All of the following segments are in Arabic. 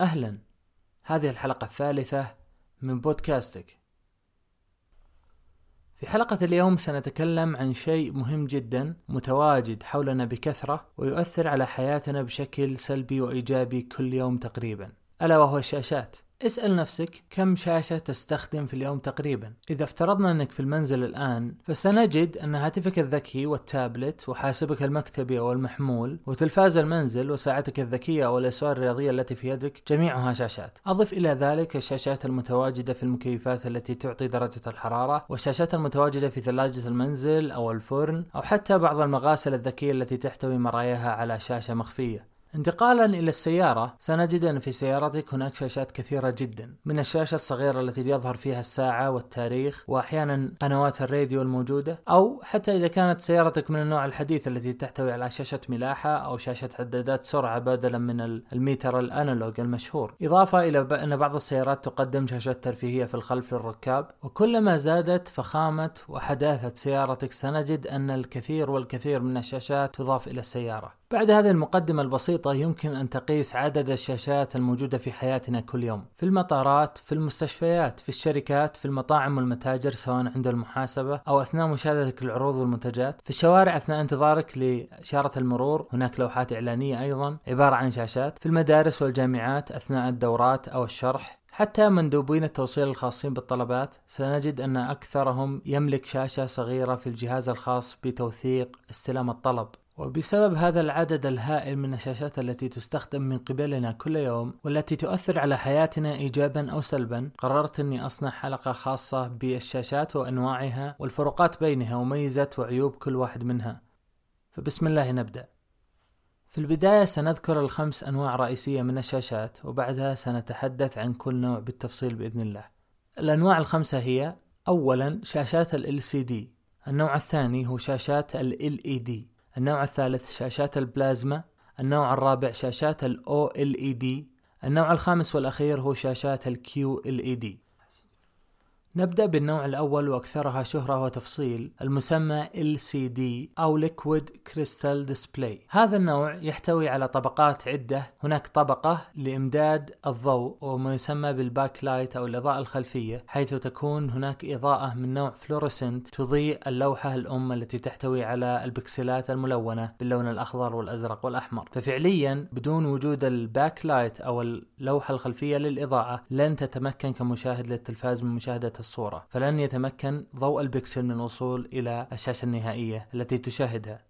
أهلا. هذه الحلقة الثالثة من بودكاستك. في حلقة اليوم سنتكلم عن شيء مهم جدا متواجد حولنا بكثرة ويؤثر على حياتنا بشكل سلبي وإيجابي كل يوم تقريبا. ألا وهو الشاشات اسأل نفسك كم شاشة تستخدم في اليوم تقريبا. إذا افترضنا أنك في المنزل الآن فسنجد أن هاتفك الذكي والتابلت وحاسبك المكتبي أو المحمول وتلفاز المنزل وساعتك الذكية أو الأسوار الرياضية التي في يدك جميعها شاشات. أضف إلى ذلك الشاشات المتواجدة في المكيفات التي تعطي درجة الحرارة والشاشات المتواجدة في ثلاجة المنزل أو الفرن أو حتى بعض المغاسل الذكية التي تحتوي مراياها على شاشة مخفية. انتقالا إلى السيارة سنجد أن في سيارتك هناك شاشات كثيرة جدا. من الشاشة الصغيرة التي يظهر فيها الساعة والتاريخ وأحيانا قنوات الراديو الموجودة أو حتى إذا كانت سيارتك من النوع الحديث التي تحتوي على شاشة ملاحة أو شاشة عدادات سرعة بدلا من الميتر الأنالوج المشهور. إضافة إلى أن بعض السيارات تقدم شاشات ترفيهية في الخلف للركاب. وكلما زادت فخامة وحداثة سيارتك سنجد أن الكثير والكثير من الشاشات تضاف إلى السيارة. بعد هذه المقدمة البسيطة يمكن أن تقيس عدد الشاشات الموجودة في حياتنا كل يوم في المطارات في المستشفيات في الشركات في المطاعم والمتاجر سواء عند المحاسبة أو أثناء مشاهدتك للعروض والمنتجات في الشوارع أثناء انتظارك لإشارة المرور هناك لوحات إعلانية أيضا عبارة عن شاشات في المدارس والجامعات أثناء الدورات أو الشرح حتى مندوبين التوصيل الخاصين بالطلبات سنجد أن أكثرهم يملك شاشة صغيرة في الجهاز الخاص بتوثيق استلام الطلب. وبسبب هذا العدد الهائل من الشاشات التي تستخدم من قبلنا كل يوم والتي تؤثر على حياتنا ايجابا أو سلبا قررت أني أصنع حلقة خاصة بالشاشات وأنواعها والفروقات بينها وميزات وعيوب كل واحد منها. فبسم الله نبدأ. في البداية سنذكر الخمس أنواع رئيسية من الشاشات وبعدها سنتحدث عن كل نوع بالتفصيل بإذن الله. الأنواع الخمسة هي أولا شاشات ال LCD النوع الثاني هو شاشات ال LED النوع الثالث شاشات البلازما النوع الرابع شاشات ال OLED النوع الخامس والأخير هو شاشات ال QLED نبدأ بالنوع الأول وأكثرها شهرة وتفصيل المسمى LCD أو Liquid Crystal Display. هذا النوع يحتوي على طبقات عدة. هناك طبقة لإمداد الضوء وما يسمى بال backlight أو الإضاءة الخلفية حيث تكون هناك إضاءة من نوع fluorescent تضيء اللوحة الأم التي تحتوي على البكسلات الملونة باللون الأخضر والأزرق والأحمر. ففعليا بدون وجود ال backlight أو اللوحة الخلفية للإضاءة لن تتمكن كمشاهد للتلفاز من مشاهدة الصورة فلن يتمكن ضوء البكسل من الوصول إلى الشاشة النهائية التي تشاهدها.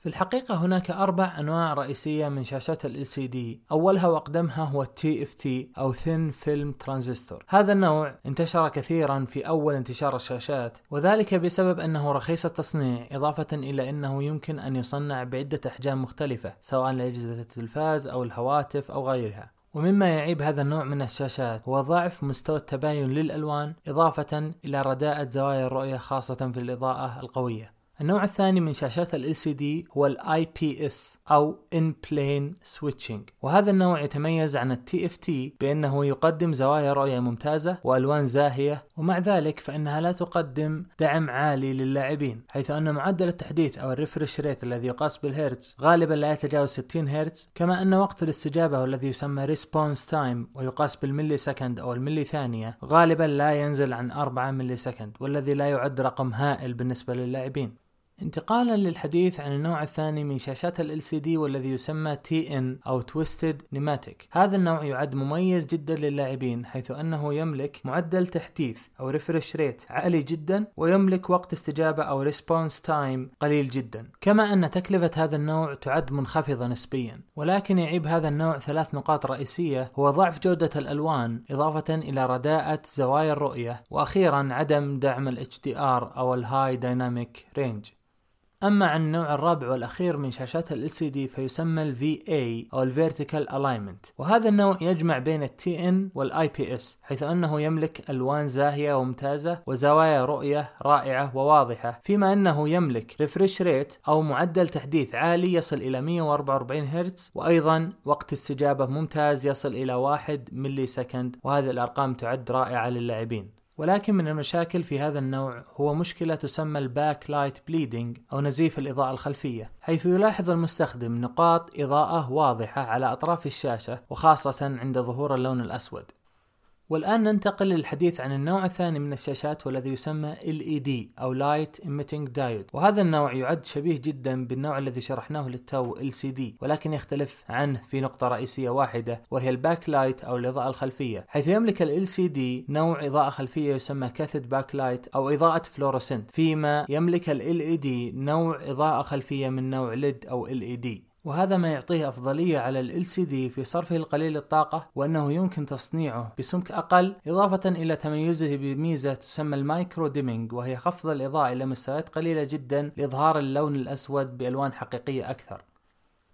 في الحقيقة هناك أربع أنواع رئيسية من شاشات ال LCD أولها وأقدمها هو TFT أو Thin Film Transistor. هذا النوع انتشر كثيرا في أول انتشار الشاشات وذلك بسبب أنه رخيص التصنيع إضافة إلى أنه يمكن أن يصنع بعدة أحجام مختلفة سواء لأجهزة التلفاز أو الهواتف أو غيرها. ومما يعيب هذا النوع من الشاشات هو ضعف مستوى التباين للألوان إضافة إلى رداءة زوايا الرؤية خاصة في الإضاءة القوية. النوع الثاني من شاشات ال LCD هو ال IPS أو In Plane Switching. وهذا النوع يتميز عن ال TFT بأنه يقدم زوايا رؤية ممتازة وألوان زاهية ومع ذلك فإنها لا تقدم دعم عالي للاعبين حيث أن معدل التحديث أو ال refresh rate الذي يقاس بالهرتز غالبا لا يتجاوز 60 هرتز كما أن وقت الاستجابة والذي يسمى Response Time ويقاس بال millisecond أو الملي ثانية غالبا لا ينزل عن 4 millisecond والذي لا يعد رقم هائل بالنسبة للاعبين. انتقالا للحديث عن النوع الثاني من شاشات ال LCD والذي يسمى TN أو Twisted Pneumatic. هذا النوع يعد مميز جدا للاعبين حيث أنه يملك معدل تحديث أو ريفرش ريت عالي جدا ويملك وقت استجابة أو Response Time قليل جدا. كما أن تكلفة هذا النوع تعد منخفضة نسبيا ولكن يعيب هذا النوع ثلاث نقاط رئيسية هو ضعف جودة الألوان إضافة إلى رداءة زوايا الرؤية وأخيرا عدم دعم ال HDR أو ال High Dynamic Range. أما عن النوع الرابع والأخير من شاشات ال LCD فيسمى ال VA أو ال Vertical Alignment. وهذا النوع يجمع بين ال TN وال IPS حيث أنه يملك ألوان زاهية وممتازة وزوايا رؤية رائعة وواضحة فيما أنه يملك refresh rate أو معدل تحديث عالي يصل إلى 144 هرتز وأيضا وقت استجابة ممتاز يصل إلى 1 millisecond وهذه الأرقام تعد رائعة للاعبين. ولكن من المشاكل في هذا النوع هو مشكلة تسمى ال backlight bleeding أو نزيف الإضاءة الخلفية حيث يلاحظ المستخدم نقاط إضاءة واضحة على أطراف الشاشة وخاصة عند ظهور اللون الأسود. والآن ننتقل للحديث عن النوع الثاني من الشاشات والذي يسمى LED أو Light Emitting Diode. وهذا النوع يعد شبيه جدا بالنوع الذي شرحناه للتو LCD ولكن يختلف عنه في نقطة رئيسية واحدة وهي ال backlight أو الإضاءة الخلفية. حيث يملك ال LCD نوع إضاءة خلفية يسمى cathode backlight أو إضاءة fluorescent فيما يملك ال LED نوع إضاءة خلفية من نوع LED أو LED وهذا ما يعطيه أفضلية على ال LCD في صرفه القليل الطاقة وأنه يمكن تصنيعه بسمك أقل إضافة إلى تميزه بميزة تسمى ال micro dimming وهي خفض الإضاءة إلى مستويات قليلة جدا لإظهار اللون الأسود بألوان حقيقية أكثر.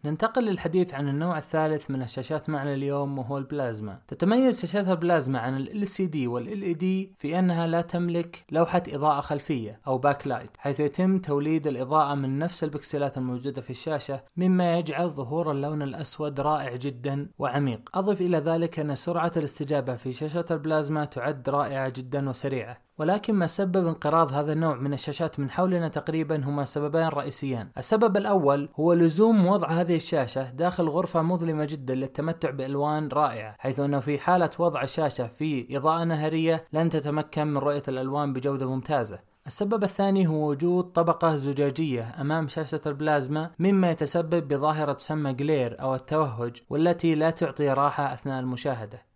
ننتقل للحديث عن النوع الثالث من الشاشات معنا اليوم وهو البلازما. تتميز شاشات البلازما عن ال LCD وال LED في أنها لا تملك لوحة إضاءة خلفية أو backlight حيث يتم توليد الإضاءة من نفس البكسلات الموجودة في الشاشة مما يجعل ظهور اللون الأسود رائع جدا وعميق. أضف إلى ذلك أن سرعة الاستجابة في شاشات البلازما تعد رائعة جدا وسريعة. ولكن ما سبب انقراض هذا النوع من الشاشات من حولنا تقريبا هما سببان رئيسيان السبب الأول هو لزوم وضع هذه الشاشة داخل غرفة مظلمة جدا للتمتع بألوان رائعة حيث أنه في حالة وضع الشاشة في إضاءة نهارية لن تتمكن من رؤية الألوان بجودة ممتازة. السبب الثاني هو وجود طبقة زجاجية أمام شاشة البلازما مما يتسبب بظاهرة تسمى glare أو التوهج والتي لا تعطي راحة أثناء المشاهدة.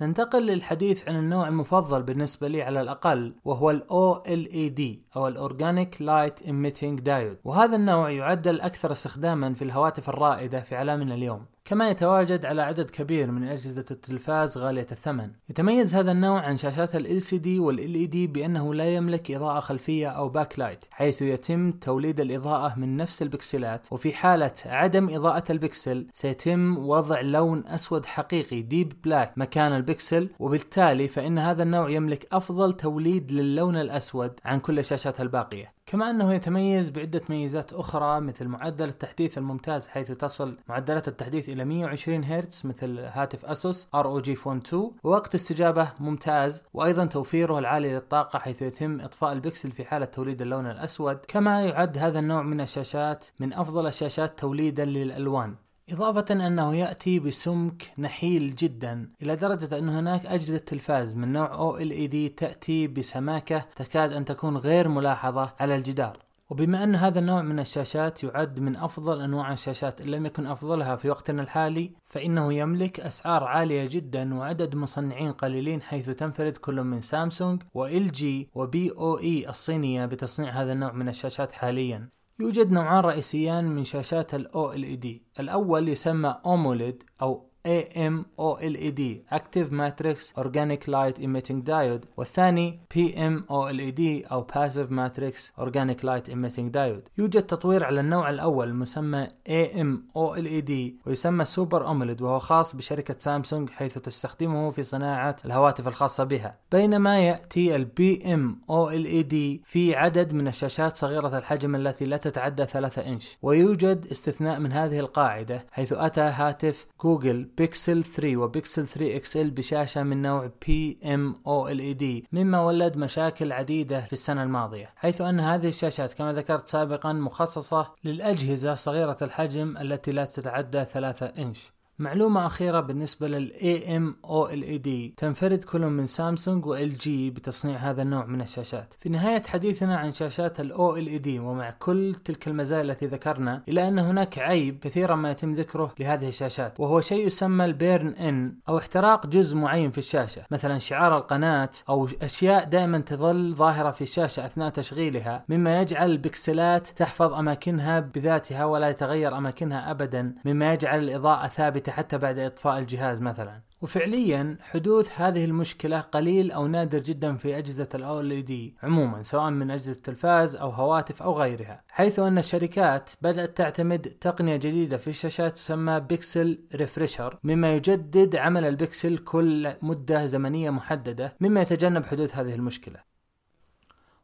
ننتقل للحديث عن النوع المفضل بالنسبة لي على الأقل وهو ال OLED أو Organic Light Emitting Diode. وهذا النوع يعد الأكثر استخداما في الهواتف الرائدة في عالمنا اليوم. كما يتواجد على عدد كبير من أجهزة التلفاز غالية الثمن. يتميز هذا النوع عن شاشات ال LCD وال LED بأنه لا يملك إضاءة خلفية أو back light حيث يتم توليد الإضاءة من نفس ال pixels. وفي حالة عدم إضاءة البكسل سيتم وضع لون أسود حقيقي deep black مكان البكسل وبالتالي فإن هذا النوع يملك أفضل توليد للون الأسود عن كل الشاشات الباقية. كما أنه يتميز بعدة ميزات أخرى مثل معدل التحديث الممتاز حيث تصل معدلات التحديث إلى 120 هرتز مثل هاتف Asus ROG Phone 2 ووقت استجابة ممتاز وأيضا توفيره العالي للطاقة حيث يتم إطفاء البكسل في حالة توليد اللون الأسود. كما يعد هذا النوع من الشاشات من أفضل الشاشات توليدا للألوان. إضافة أنه يأتي بسمك نحيل جدا إلى درجة أن هناك أجهزة تلفاز من نوع OLED تأتي بسماكة تكاد أن تكون غير ملاحظة على الجدار. وبما أن هذا النوع من الشاشات يعد من أفضل أنواع الشاشات إن لم يكن أفضلها في وقتنا الحالي فإنه يملك أسعار عالية جدا وعدد مصنعين قليلين حيث تنفرد كل من سامسونج وإل جي وبي أو إي الصينية بتصنيع هذا النوع من الشاشات حاليا. يوجد نوعان رئيسيان من شاشات ال OLED الأول يسمى AMOLED أو AMOLED Active Matrix Organic Light Emitting Diode. والثاني PMOLED أو Passive Matrix Organic Light Emitting Diode. يوجد تطوير على النوع الأول المسمى AMOLED ويسمى Super AMOLED وهو خاص بشركة سامسونج حيث تستخدمه في صناعة الهواتف الخاصة بها. بينما يأتي ال PMOLED في عدد من الشاشات صغيرة الحجم التي لا تتعدى 3 إنش. ويوجد استثناء من هذه القاعدة حيث أتى هاتف Google Pixel 3 وبيكسل 3 XL بشاشة من نوع بي ام أو ال اي دي مما ولد مشاكل عديدة في السنة الماضية حيث أن هذه الشاشات كما ذكرت سابقا مخصصة للأجهزة صغيرة الحجم التي لا تتعدى 3 إنش. معلومة أخيرة بالنسبة لل AMOLED تنفرد كل من سامسونج و LG بتصنيع هذا النوع من الشاشات. في نهاية حديثنا عن شاشات ال OLED ومع كل تلك المزايا التي ذكرنا إلا أن هناك عيب كثيرا ما يتم ذكره لهذه الشاشات وهو شيء يسمى ال burn in أو احتراق جزء معين في الشاشة مثلا شعار القناة أو أشياء دائما تظل ظاهرة في الشاشة أثناء تشغيلها مما يجعل ال pixels تحفظ أماكنها بذاتها ولا يتغير أماكنها أبدا مما يجعل الإضاءة ثابتة حتى بعد إطفاء الجهاز مثلا. وفعليا حدوث هذه المشكلة قليل أو نادر جدا في أجهزة ال OLED عموما سواء من أجهزة التلفاز أو هواتف أو غيرها. حيث أن الشركات بدأت تعتمد تقنية جديدة في الشاشات تسمى pixel refresher مما يجدد عمل البكسل كل مدة زمنية محددة مما يتجنب حدوث هذه المشكلة.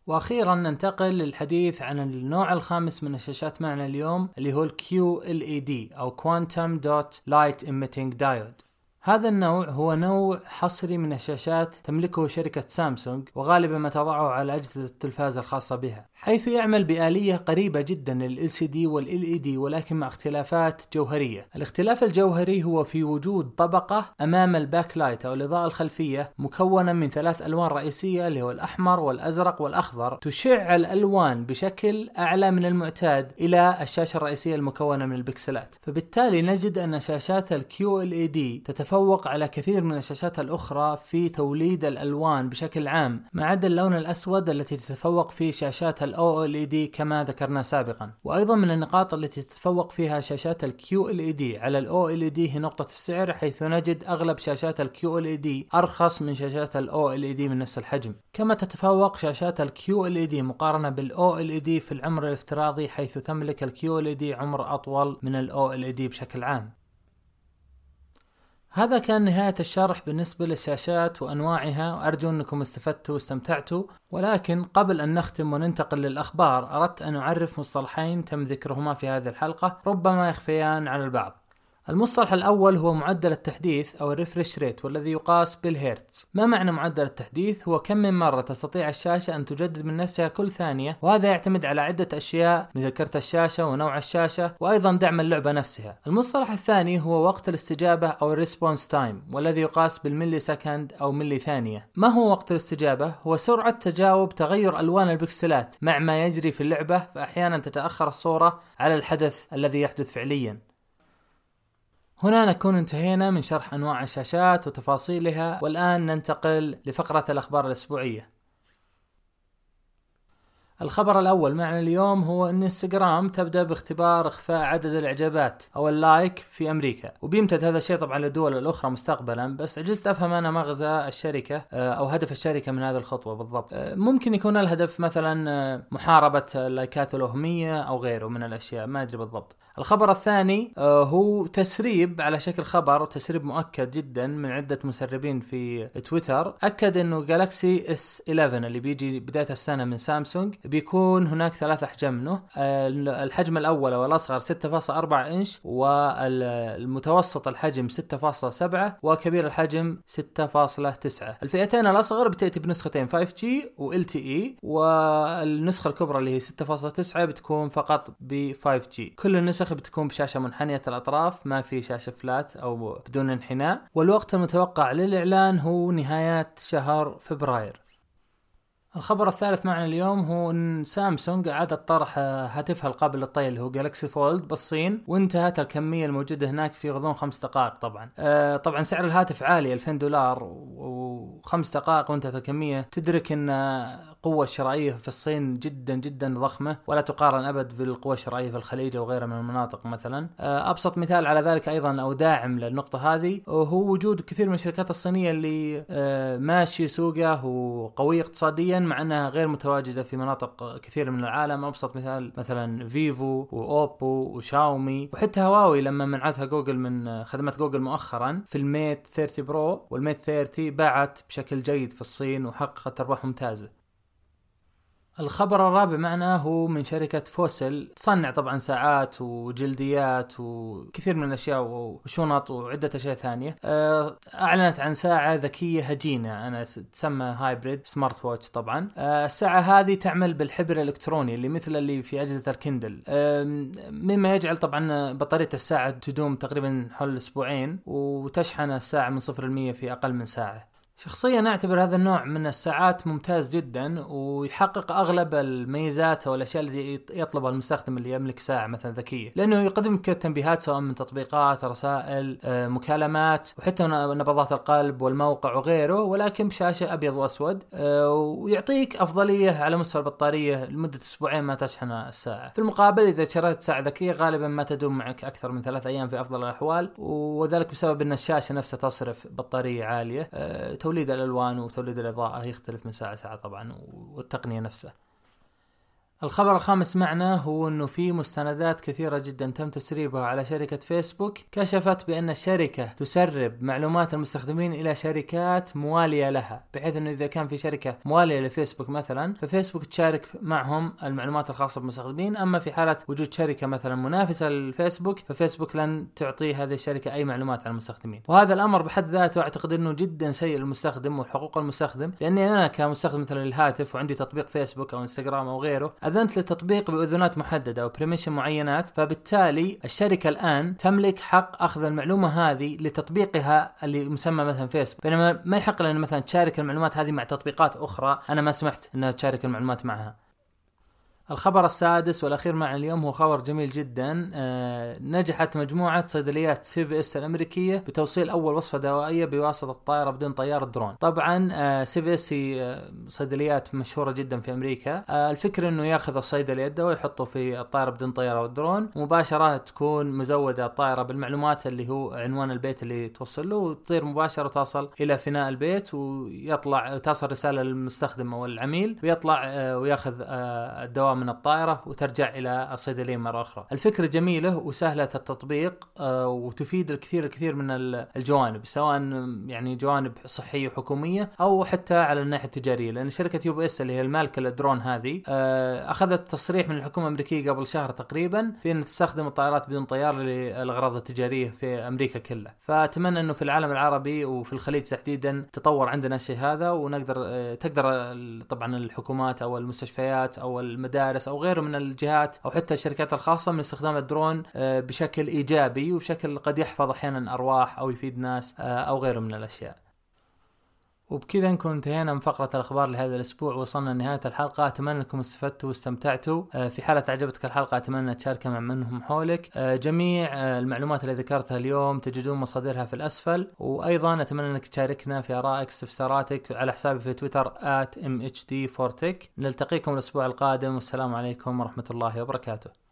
وأخيرا ننتقل للحديث عن النوع الخامس من الشاشات معنا اليوم اللي هو ال QLED أو Quantum Dot Light Emitting Diode. هذا النوع هو نوع حصري من الشاشات تملكه شركة سامسونج وغالبا ما تضعه على أجهزة التلفاز الخاصة بها. حيث يعمل بآلية قريبة جدا لل LCD وال LED ولكن مع اختلافات جوهرية. الاختلاف الجوهري هو في وجود طبقة أمام ال back light أو الإضاءة الخلفية مكونة من ثلاث ألوان رئيسية اللي هو الأحمر والأزرق والأخضر. تشع الألوان بشكل أعلى من المعتاد إلى الشاشة الرئيسية المكونة من ال pixels. فبالتالي نجد أن شاشات ال QLED تتفوق على كثير من الشاشات الأخرى في توليد الألوان بشكل عام ما عدا اللون الأسود التي تتفوق في شاشات ال OLED كما ذكرنا سابقا. وأيضا من النقاط التي تتفوق فيها شاشات ال QLED على ال OLED هي نقطة السعر حيث نجد أغلب شاشات ال QLED أرخص من شاشات ال OLED من نفس الحجم. كما تتفوق شاشات ال QLED مقارنة بال OLED في العمر الافتراضي حيث تملك ال QLED عمر أطول من ال OLED بشكل عام. هذا كان نهاية الشرح بالنسبة للشاشات وأنواعها. وأرجو أنكم استفدتوا واستمتعتوا. ولكن قبل أن نختم وننتقل للأخبار أردت أن أعرف مصطلحين تم ذكرهما في هذه الحلقة. ربما يخفيان على البعض. المصطلح الأول هو معدل التحديث أو ال refresh rate والذي يقاس بالهيرتز ما معنى معدل التحديث؟ هو كم من مرة تستطيع الشاشة أن تجدد من نفسها كل ثانية وهذا يعتمد على عدة أشياء مثل كرت الشاشة ونوع الشاشة وأيضا دعم اللعبة نفسها. المصطلح الثاني هو وقت الاستجابة أو ال response time والذي يقاس بال millisecond أو ملي ثانية. ما هو وقت الاستجابة؟ هو سرعة تجاوب تغير ألوان ال pixels مع ما يجري في اللعبة فأحيانا تتأخر الصورة على الحدث الذي يحدث فعليا. هنا نكون انتهينا من شرح أنواع الشاشات وتفاصيلها والآن ننتقل لفقرة الأخبار الأسبوعية. الخبر الأول معنا اليوم هو أن إنستغرام تبدأ باختبار إخفاء عدد الإعجابات أو ال like في أمريكا. وبيمتد هذا الشيء طبعا للدول الأخرى مستقبلا بس عجزت أفهم أنا مغزى الشركة آه، أو هدف الشركة من هذه الخطوة بالضبط. آه، ممكن يكون الهدف مثلا آه، محاربة اللايكات الوهمية أو غيره من الأشياء ما أدري بالضبط. الخبر الثاني هو تسريب على شكل خبر تسريب مؤكد جدا من عدة مسربين في تويتر. أكد أنه Galaxy S11 اللي بيجي بداية السنة من سامسونج بيكون هناك ثلاث أحجام منه. الحجم الأول والأصغر 6.4 إنش والمتوسط الحجم 6.7 وكبير الحجم 6.9 الفئتين الأصغر بتأتي بنسختين 5G و LTE والنسخة الكبرى اللي هي 6.9 بتكون فقط ب 5G كل النسخ بتكون بشاشة منحنية الأطراف ما في شاشة فلات أو بدون انحناء والوقت المتوقع للإعلان هو نهايات شهر فبراير. الخبر الثالث معنا اليوم هو إن سامسونج أعادت طرح هاتفها القابل للطي اللي هو Galaxy Fold بالصين وانتهت الكمية الموجودة هناك في غضون خمس دقائق طبعا. آه طبعا سعر الهاتف عالي 2000 دولار وخمس دقائق وانتهت الكمية تدرك إن القوة الشرائية في الصين جدا جدا ضخمة ولا تقارن أبد بالقوة الشرائية في الخليج أو غيرها من المناطق مثلا آه، أبسط مثال على ذلك أيضا أو داعم للنقطة هذه هو وجود كثير من الشركات الصينية اللي آه، ماشي سوقه وقوية اقتصاديا مع أنها غير متواجدة في مناطق كثير من العالم أبسط مثال مثلا فيفو وأوبو وشاومي. وحتى هواوي لما منعتها جوجل من خدمة جوجل مؤخرا في ال Mate 30 Pro وال Mate 30 باعت بشكل جيد في الصين وحققت أرباح ممتازة. الخبر الرابع معنا هو من شركة Fossil. تصنع طبعا ساعات وجلديات وكثير من الأشياء وشنط وعدة أشياء ثانية. آه، أعلنت عن ساعة ذكية هجينة أنا تسمى hybrid smart watch طبعا. آه، الساعة هذه تعمل بالحبر الإلكتروني اللي مثل اللي في أجهزة ال Kindle. مما يجعل طبعا بطارية الساعة تدوم تقريبا حول أسبوعين وتشحن الساعة من صفر المية في أقل من ساعة. شخصيا أعتبر هذا النوع من الساعات ممتاز جدا ويحقق أغلب الميزات أو الأشياء التي يطلبها المستخدم اللي يملك ساعة مثلا ذكية، لأنه يقدم لك تنبيهات سواء من تطبيقات، رسائل، آه، مكالمات وحتى نبضات القلب والموقع وغيره ولكن بشاشة أبيض وأسود آه، ويعطيك أفضلية على مستوى البطارية لمدة أسبوعين ما تشحن الساعة. في المقابل إذا شريت ساعة ذكية غالبا ما تدوم معك أكثر من ثلاث أيام في أفضل الأحوال وذلك بسبب إن الشاشة نفسها تصرف بطارية عالية آه، توليد الألوان وتوليد الأضاءة يختلف من ساعة ساعه طبعا والتقنية نفسها. الخبر الخامس معنا هو إنه في مستندات كثيرة جدا تم تسريبها على شركة فيسبوك كشفت بأن الشركة تسرب معلومات المستخدمين إلى شركات موالية لها بحيث إنه إذا كان في شركة موالية لفيسبوك مثلا ففيسبوك تشارك معهم المعلومات الخاصة بالمستخدمين أما في حالة وجود شركة مثلا منافسة للفيسبوك ففيسبوك لن تعطي هذه الشركة أي معلومات عن المستخدمين. وهذا الأمر بحد ذاته أعتقد إنه جدا سيء للمستخدم وحقوق المستخدم لأني أنا كمستخدم مثلا للهاتف وعندي تطبيق فيسبوك أو إنستغرام أو غيره أذنت للتطبيق باذونات محددة أو permission معينات فبالتالي الشركة الآن تملك حق أخذ المعلومة هذه لتطبيقها اللي مسمى مثلا فيسبوك بينما ما يحق لنا مثلا تشارك المعلومات هذه مع تطبيقات أخرى أنا ما سمحت انها تشارك المعلومات معها. الخبر السادس والأخير معنا اليوم هو خبر جميل جدا. آه نجحت مجموعة صيدليات CVS الأمريكية بتوصيل أول وصفة دوائية بواسطة الطائرة بدون طياره درون. طبعا آه CVS هي آه صيدليات مشهورة جدا في أمريكا. آه الفكرة إنه ياخذ الصيدلي الدواء ويحطه في الطائرة بدون طيارة والدرون. مباشرة تكون مزودة الطائرة بالمعلومات اللي هو عنوان البيت اللي توصل له وتطير مباشرة توصل إلى فناء البيت ويطلع تصل رسالة للمستخدم أو العميل ويطلع آه وياخذ آه الدواء من الطائرة وترجع إلى الصيدلية مرة أخرى. الفكرة جميلة وسهلة التطبيق آه، وتفيد الكثير الكثير من الجوانب سواء يعني جوانب صحية وحكومية أو حتى على الناحية التجارية لأن شركة UPS اللي هي المالكة للدرون هذه آه، أخذت تصريح من الحكومة الأمريكية قبل شهر تقريبا في أن تستخدم الطائرات بدون طيار للأغراض التجارية في أمريكا كلها. فأتمنى أنه في العالم العربي وفي الخليج تحديدا تطور عندنا الشيء هذا ونقدر آه، تقدر طبعا الحكومات أو المستشفيات أو المدارس المدارس أو غيره من الجهات أو حتى الشركات الخاصة من استخدام الدرون آه، بشكل إيجابي وبشكل قد يحفظ أحيانا أرواح أو يفيد ناس آه، أو غيره من الأشياء. وبكذا نكون انتهينا من فقرة الأخبار لهذا الأسبوع. وصلنا لنهاية الحلقة. أتمنى أنكم استفدتوا واستمتعتوا. آه، في حالة عجبتك الحلقة أتمنى تشاركها مع منهم حولك. جميع المعلومات اللي ذكرتها اليوم تجدون مصادرها في الأسفل. وأيضا أتمنى أنك تشاركنا في آرائك استفساراتك على حسابي في تويتر at mhd4tech نلتقيكم الأسبوع القادم. والسلام عليكم ورحمة الله وبركاته.